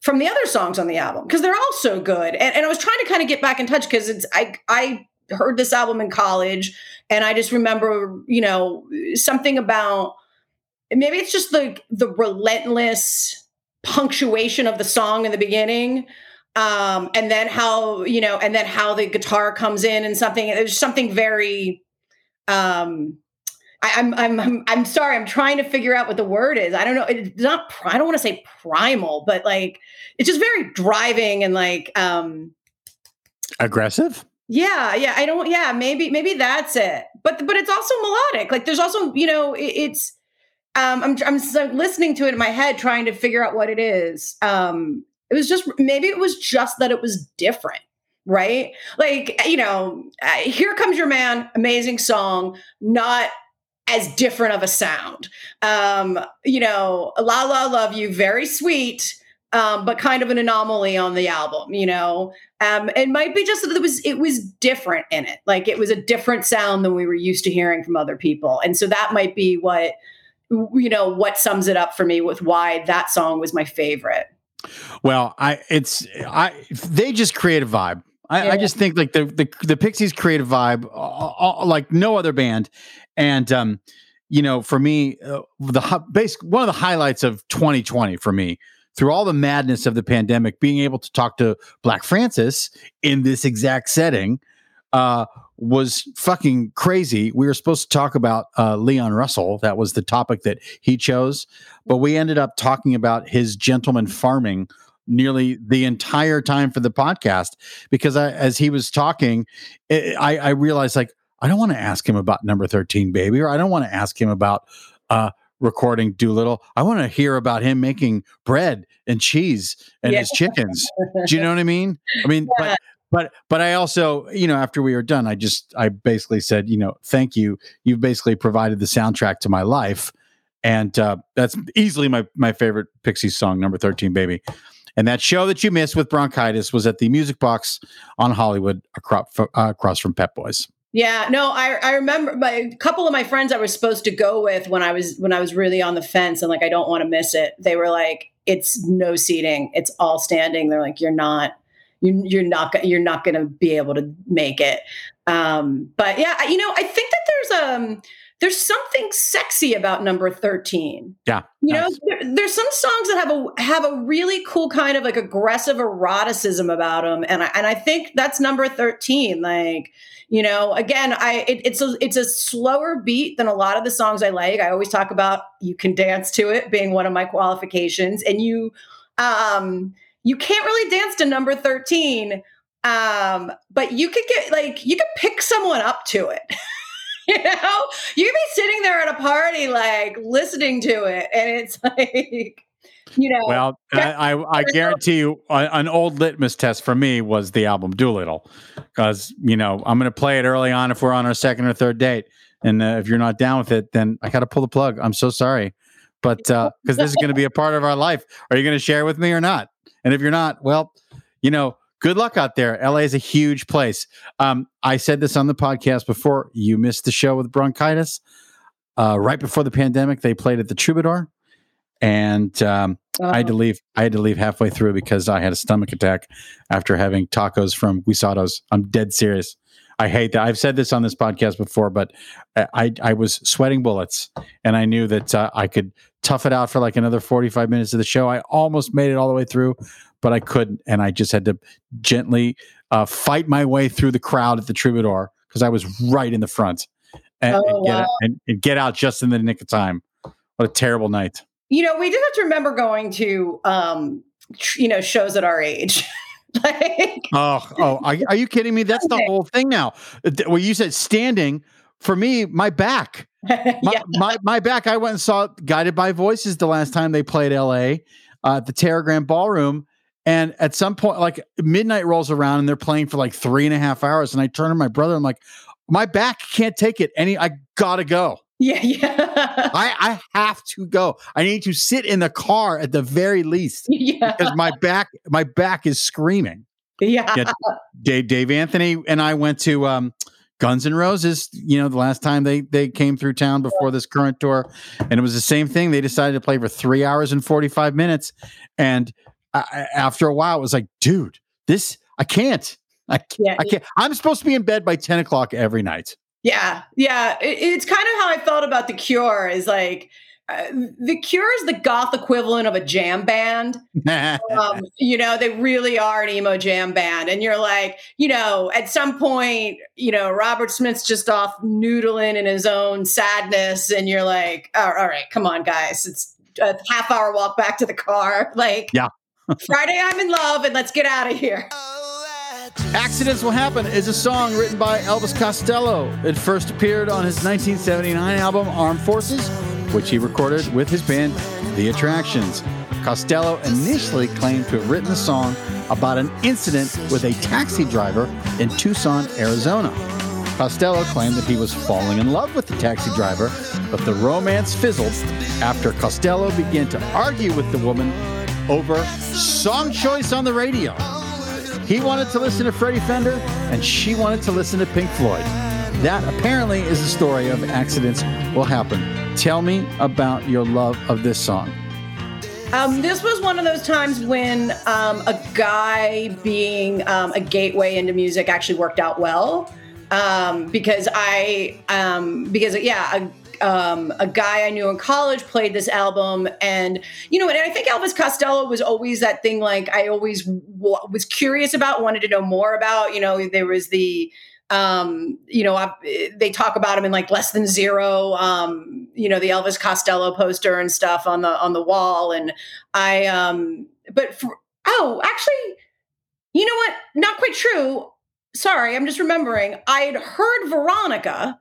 from the other songs on the album? Because they're all so good. And, and I was trying to kind of get back in touch because it's, I, I heard this album in college, and I just remember, you know, something about maybe it's just the the relentless punctuation of the song in the beginning um and then how you know and then how the guitar comes in and something there's something very um I, am I'm, I'm I'm sorry. I'm trying to figure out what the word is. I don't know. It's not. I don't want to say primal, but like it's just very driving and like um aggressive. Yeah, yeah. I don't. Yeah, maybe maybe that's it. But but it's also melodic. Like there's also you know it, it's um, I'm, I'm listening to it in my head, trying to figure out what it is. Um, it was just maybe it was just that it was different, right? Like you know, here comes your man, amazing song, not as different of a sound. Um, you know, La La Love You, very sweet. Um, but kind of an anomaly on the album, you know. Um, it might be just that it was it was different in it, like it was a different sound than we were used to hearing from other people, and so that might be what you know what sums it up for me with why that song was my favorite. Well i it's i they just create a vibe. I, yeah. I just think like the, the the pixies create a vibe uh, uh, like no other band. And um you know for me uh, the basic one of the highlights of 2020 for me through all the madness of the pandemic being able to talk to black francis in this exact setting uh was fucking crazy. We were supposed to talk about uh, Leon Russell. That was the topic that he chose. But we ended up talking about his gentleman farming nearly the entire time for the podcast because I, as he was talking, it, I, I realized like, I don't want to ask him about number 13 baby, or I don't want to ask him about uh, recording Doolittle. I want to hear about him making bread and cheese and yeah. his chickens. Do you know what I mean? I mean, yeah. but but but I also, you know, after we were done, I just I basically said, you know, thank you. You've basically provided the soundtrack to my life, and uh, that's easily my my favorite Pixies song, number thirteen, baby. And that show that you missed with bronchitis was at the Music Box on Hollywood, across, uh, across from Pep Boys. Yeah, no, I I remember my, a couple of my friends I was supposed to go with when I was when I was really on the fence and like I don't want to miss it. They were like, "It's no seating, it's all standing." They're like, "You're not." you, you're not you're not going to be able to make it. Um, but yeah, you know, I think that there's um there's something sexy about number 13 yeah you nice. know there, there's some songs that have a have a really cool kind of like aggressive eroticism about them and I, and I think that's number 13 like you know again i it, it's a it's a slower beat than a lot of the songs i like. I always talk about you can dance to it being one of my qualifications and you um you can't really dance to number 13 um but you could get like you could pick someone up to it you know? You could be sitting there at a party like listening to it and it's like you know. Well i i, I guarantee you an old litmus test for me was the album doolittle because you know i'm going to play it early on if we're on our second or third date and uh, if you're not down with it then i gotta pull the plug. I'm so sorry but because uh, this is going to be a part of our life. Are you going to share with me or not? And if you're not, well, you know, good luck out there. LA is a huge place. Um, I said this on the podcast before. You missed the show with bronchitis. Uh, right before the pandemic, they played at the Troubadour, and um, oh. I had to leave. I had to leave halfway through because I had a stomach attack after having tacos from Guisados. I'm dead serious. I hate that. I've said this on this podcast before, but I I was sweating bullets, and I knew that uh, I could tough it out for like another 45 minutes of the show. I almost made it all the way through, but I couldn't. And I just had to gently uh, fight my way through the crowd at the Troubadour because I was right in the front and, oh, and, get wow. and, and, get out just in the nick of time. What a terrible night. You know, we did have to remember going to, um, tr- you know, shows at our age. like, oh, oh, are, are, you kidding me? That's the whole thing now. Well, you said standing for me, my back my, yeah. my, my back. I went and saw Guided by Voices the last time they played LA uh, at the Teragram Ballroom. And at some point, like midnight rolls around and they're playing for like three and a half hours. And I turn to my brother, I'm like, my back can't take it. Any, I gotta go. Yeah, yeah. I, I have to go. I need to sit in the car at the very least yeah. because my back my back is screaming. Yeah. Yeah. Dave, Dave Anthony and I went to um, Guns N' Roses. You know, the last time they they came through town before this current tour, and it was the same thing. They decided to play for three hours and forty five minutes, and I, after a while, it was like, dude, this I can't. I can't, Yeah. I can't. I'm supposed to be in bed by ten o'clock every night. Yeah, yeah. It, it's kind of how I felt about the Cure. Is like uh, the Cure is the goth equivalent of a jam band. Um, you know, they really are an emo jam band, and you're like, you know, at some point, you know, Robert Smith's just off noodling in his own sadness, and you're like, oh, all right, come on, guys, it's a half hour walk back to the car. Like, Yeah. Friday, I'm in love, and let's get out of here. Accidents Will Happen is a song written by Elvis Costello. It first appeared on his 1979 album Armed Forces, which he recorded with his band The Attractions. Costello initially claimed to have written the song about an incident with a taxi driver in Tucson, Arizona. Costello claimed that he was falling in love with the taxi driver, but the romance fizzled after Costello began to argue with the woman over song choice on the radio. He wanted to listen to Freddie Fender, and she wanted to listen to Pink Floyd. That apparently is the story of Accidents Will Happen. Tell me about your love of this song. Um, this was one of those times when um, a guy being um, a gateway into music actually worked out well. Um, because I, um, because yeah, a, um, a guy I knew in college played this album, and you know, and I think Elvis Costello was always that thing. Like I always w- was curious about, wanted to know more about. You know, there was the um, you know, I, they talk about him in like less than zero, um, you know, the Elvis Costello poster and stuff on the on the wall. And I, um, but for, oh, actually, you know what? Not quite true. Sorry, I'm just remembering. I had heard Veronica,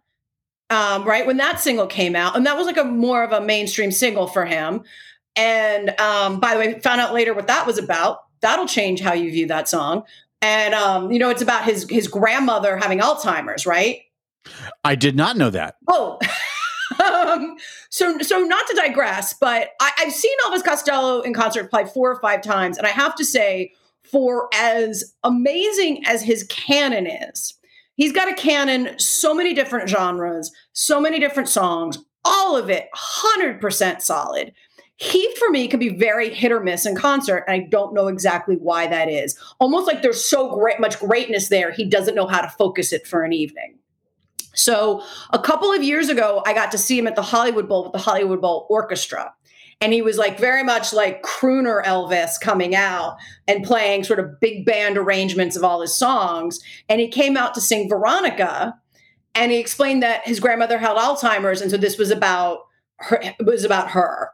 um, right when that single came out, and that was like a more of a mainstream single for him. And um, by the way, found out later what that was about. That'll change how you view that song and um, you know it's about his his grandmother having Alzheimer's, right? I did not know that. Oh, um, so so not to digress, but I, I've seen Elvis Costello in concert play four or five times, and I have to say, for as amazing as his canon is, he's got a canon, so many different genres, so many different songs, all of it hundred percent solid. He for me can be very hit or miss in concert and i don't know exactly why that is. Almost like there's so great much greatness there he doesn't know how to focus it for an evening. So a couple of years ago i got to see him at the hollywood bowl with the hollywood bowl orchestra and he was like very much like crooner elvis coming out and playing sort of big band arrangements of all his songs. And he came out to sing veronica and he explained that his grandmother had alzheimer's and so this was about her it was about her.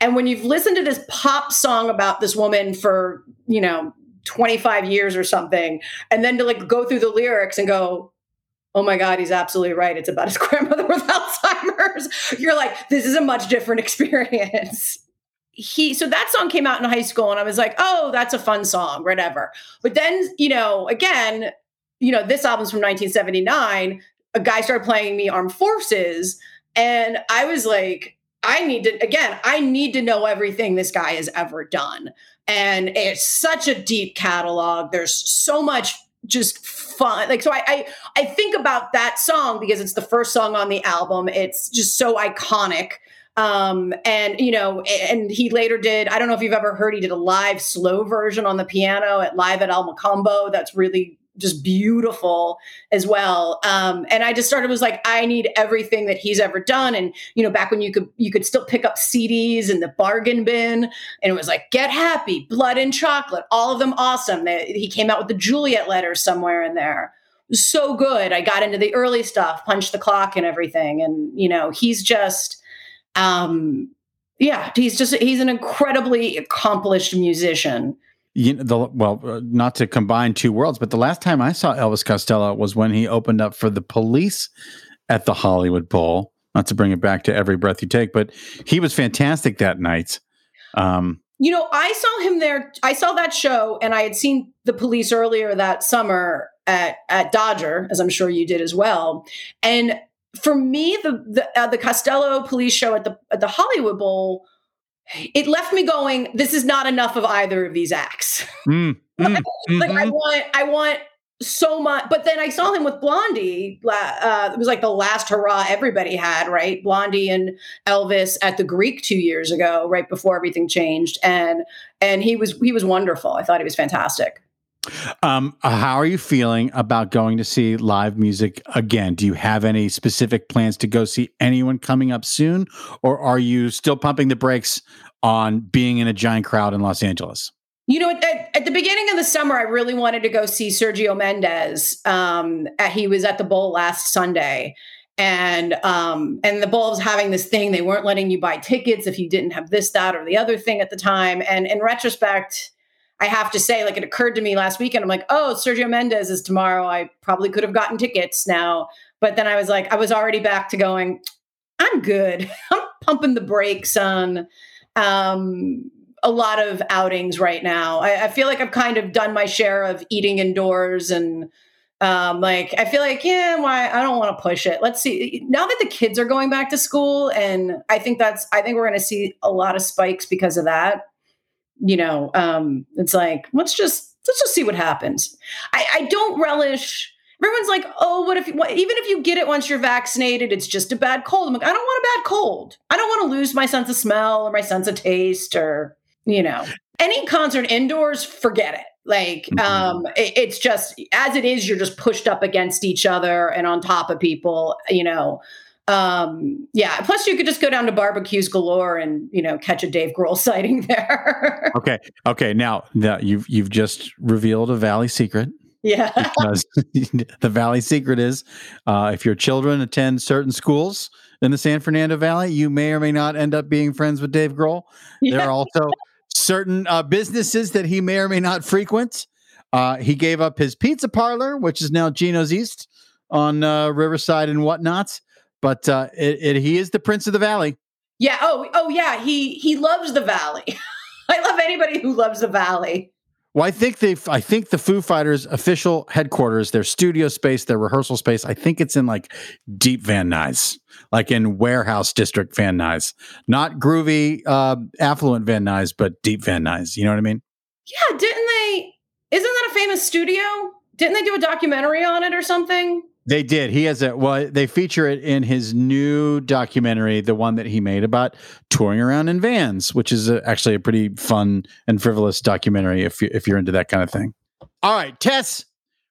And when you've listened to this pop song about this woman for, you know, 25 years or something, and then to like go through the lyrics and go, oh my God, he's absolutely right. It's about his grandmother with Alzheimer's. You're like, this is a much different experience. He so that song came out in high school, and I was like, oh, that's a fun song, whatever. But then, you know, again, you know, this album's from 1979. A guy started playing me Armed Forces, and I was like, I need to, again, I need to know everything this guy has ever done. And it's such a deep catalog. There's so much just fun. Like, so I, I, I think about that song because it's the first song on the album. It's just so iconic. Um, and you know, and he later did, I don't know if you've ever heard, he did a live slow version on the piano at live at El Mocambo. That's really just beautiful as well. Um, and I just started was like, I need everything that he's ever done. And you know, back when you could you could still pick up CDs in the bargain bin, and it was like Get Happy, Blood and Chocolate, all of them awesome. They, he came out with the Juliet letters somewhere in there. So good. I got into the early stuff, Punch the Clock, and everything. And you know, he's just. Um, yeah, he's just he's an incredibly accomplished musician you know, the well, uh, not to combine two worlds, but the last time I saw Elvis Costello was when he opened up for the Police at the Hollywood Bowl. Not to bring it back to every breath you take, but he was fantastic that night. Um, you know, I saw him there. I saw that show, and I had seen the Police earlier that summer at at Dodger, as I'm sure you did as well. And for me, the the, uh, the Costello police show at the at the Hollywood Bowl, it left me going. This is not enough of either of these acts. Mm, mm, like mm-hmm. I want, I want so much. But then I saw him with Blondie. Uh, it was like the last hurrah everybody had, right? Blondie and Elvis at the Greek two years ago, right before everything changed, and and he was he was wonderful. I thought he was fantastic. Um, how are you feeling about going to see live music again? Do you have any specific plans to go see anyone coming up soon, or are you still pumping the brakes on being in a giant crowd in Los Angeles? You know, at, at, the beginning of the summer, I really wanted to go see Sergio Mendes. Um, he was at the bowl last Sunday, and um, and the bowl was having this thing. They weren't letting you buy tickets if you didn't have this, that, or the other thing at the time. And in retrospect, I have to say, like it occurred to me last weekend. I'm like, oh, Sergio Mendes is tomorrow. I probably could have gotten tickets now, but then I was like, I was already back to going. I'm good. I'm pumping the brakes on. Um, a lot of outings right now. I, I, feel like I've kind of done my share of eating indoors and um, like I feel like yeah, why I don't want to push it. Let's see. Now that the kids are going back to school, and I think that's I think we're going to see a lot of spikes because of that. You know, um, it's like let's just let's just see what happens. I, I don't relish. Everyone's like, oh, what if what, even if you get it once you're vaccinated, it's just a bad cold. I'm like, I don't want a bad cold. I don't want to lose my sense of smell or my sense of taste or you know any concert indoors forget it like mm-hmm. um it, it's just as it is you're just pushed up against each other and on top of people you know um yeah plus you could just go down to barbecues galore and you know catch a dave grohl sighting there okay okay now, now you've you've just revealed a valley secret yeah because the valley secret is uh if your children attend certain schools in the san fernando valley you may or may not end up being friends with dave grohl yeah. there are also certain uh, businesses that he may or may not frequent. Uh, he gave up his pizza parlor, which is now Gino's East on uh, Riverside and whatnot. But uh, it, it, he is the Prince of the Valley. Yeah. Oh, oh, yeah. He he loves the Valley. I love anybody who loves the Valley. Well, I think they. I think the Foo Fighters' official headquarters, their studio space, their rehearsal space. I think it's in like Deep Van Nuys, like in Warehouse District Van Nuys, not groovy, uh, affluent Van Nuys, but Deep Van Nuys. You know what I mean? Yeah. Didn't they? Isn't that a famous studio? Didn't they do a documentary on it or something? They did. He has a well. They feature it in his new documentary, the one that he made about touring around in vans, which is a, actually a pretty fun and frivolous documentary if you, if you're into that kind of thing. All right, Tess,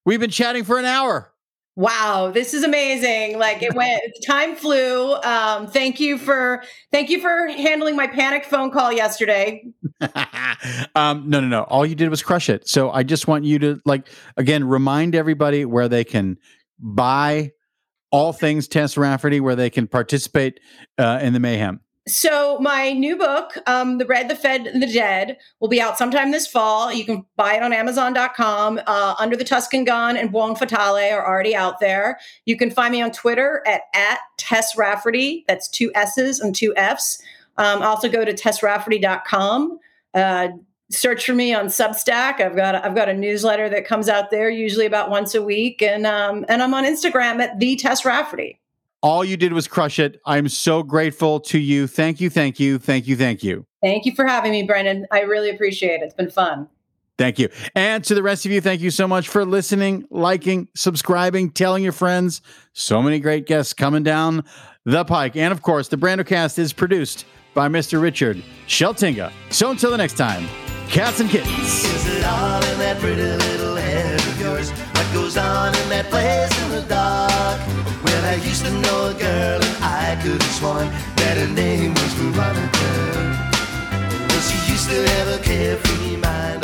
we've been chatting for an hour. Wow, this is amazing. Like it went time flew. Um, thank you for thank you for handling my panic phone call yesterday. um, no, no, no. All you did was crush it. So I just want you to like again remind everybody where they can buy all things Tess Rafferty where they can participate uh, in the mayhem? So my new book, um, The Red, the Fed, and the Dead, will be out sometime this fall. You can buy it on Amazon.com. Uh, Under the Tuscan Gun and Buon Fatale are already out there. You can find me on Twitter at, at Tess Rafferty. That's two S's and two F's. Um, also go to tessrafferty.com. Uh, search for me on Substack. I've got I've got a newsletter that comes out there usually about once a week, and um, and I'm on Instagram at the Tess Rafferty. All you did was crush it. I'm so grateful to you. Thank you, thank you, thank you, thank you. Thank you for having me, Brandon. I really appreciate it. It's been fun. Thank you. And to the rest of you, thank you so much for listening, liking, subscribing, telling your friends. So many great guests coming down the pike. And of course, the Brandocast is produced by Mr. Richard Sheltinga. So until the next time. Cats and kittens. Is it all in that pretty little head of yours? What goes on in that place in the dark? Well, I used to know a girl and I could have sworn that her name was Veronica. Well, she used to have a carefree mind.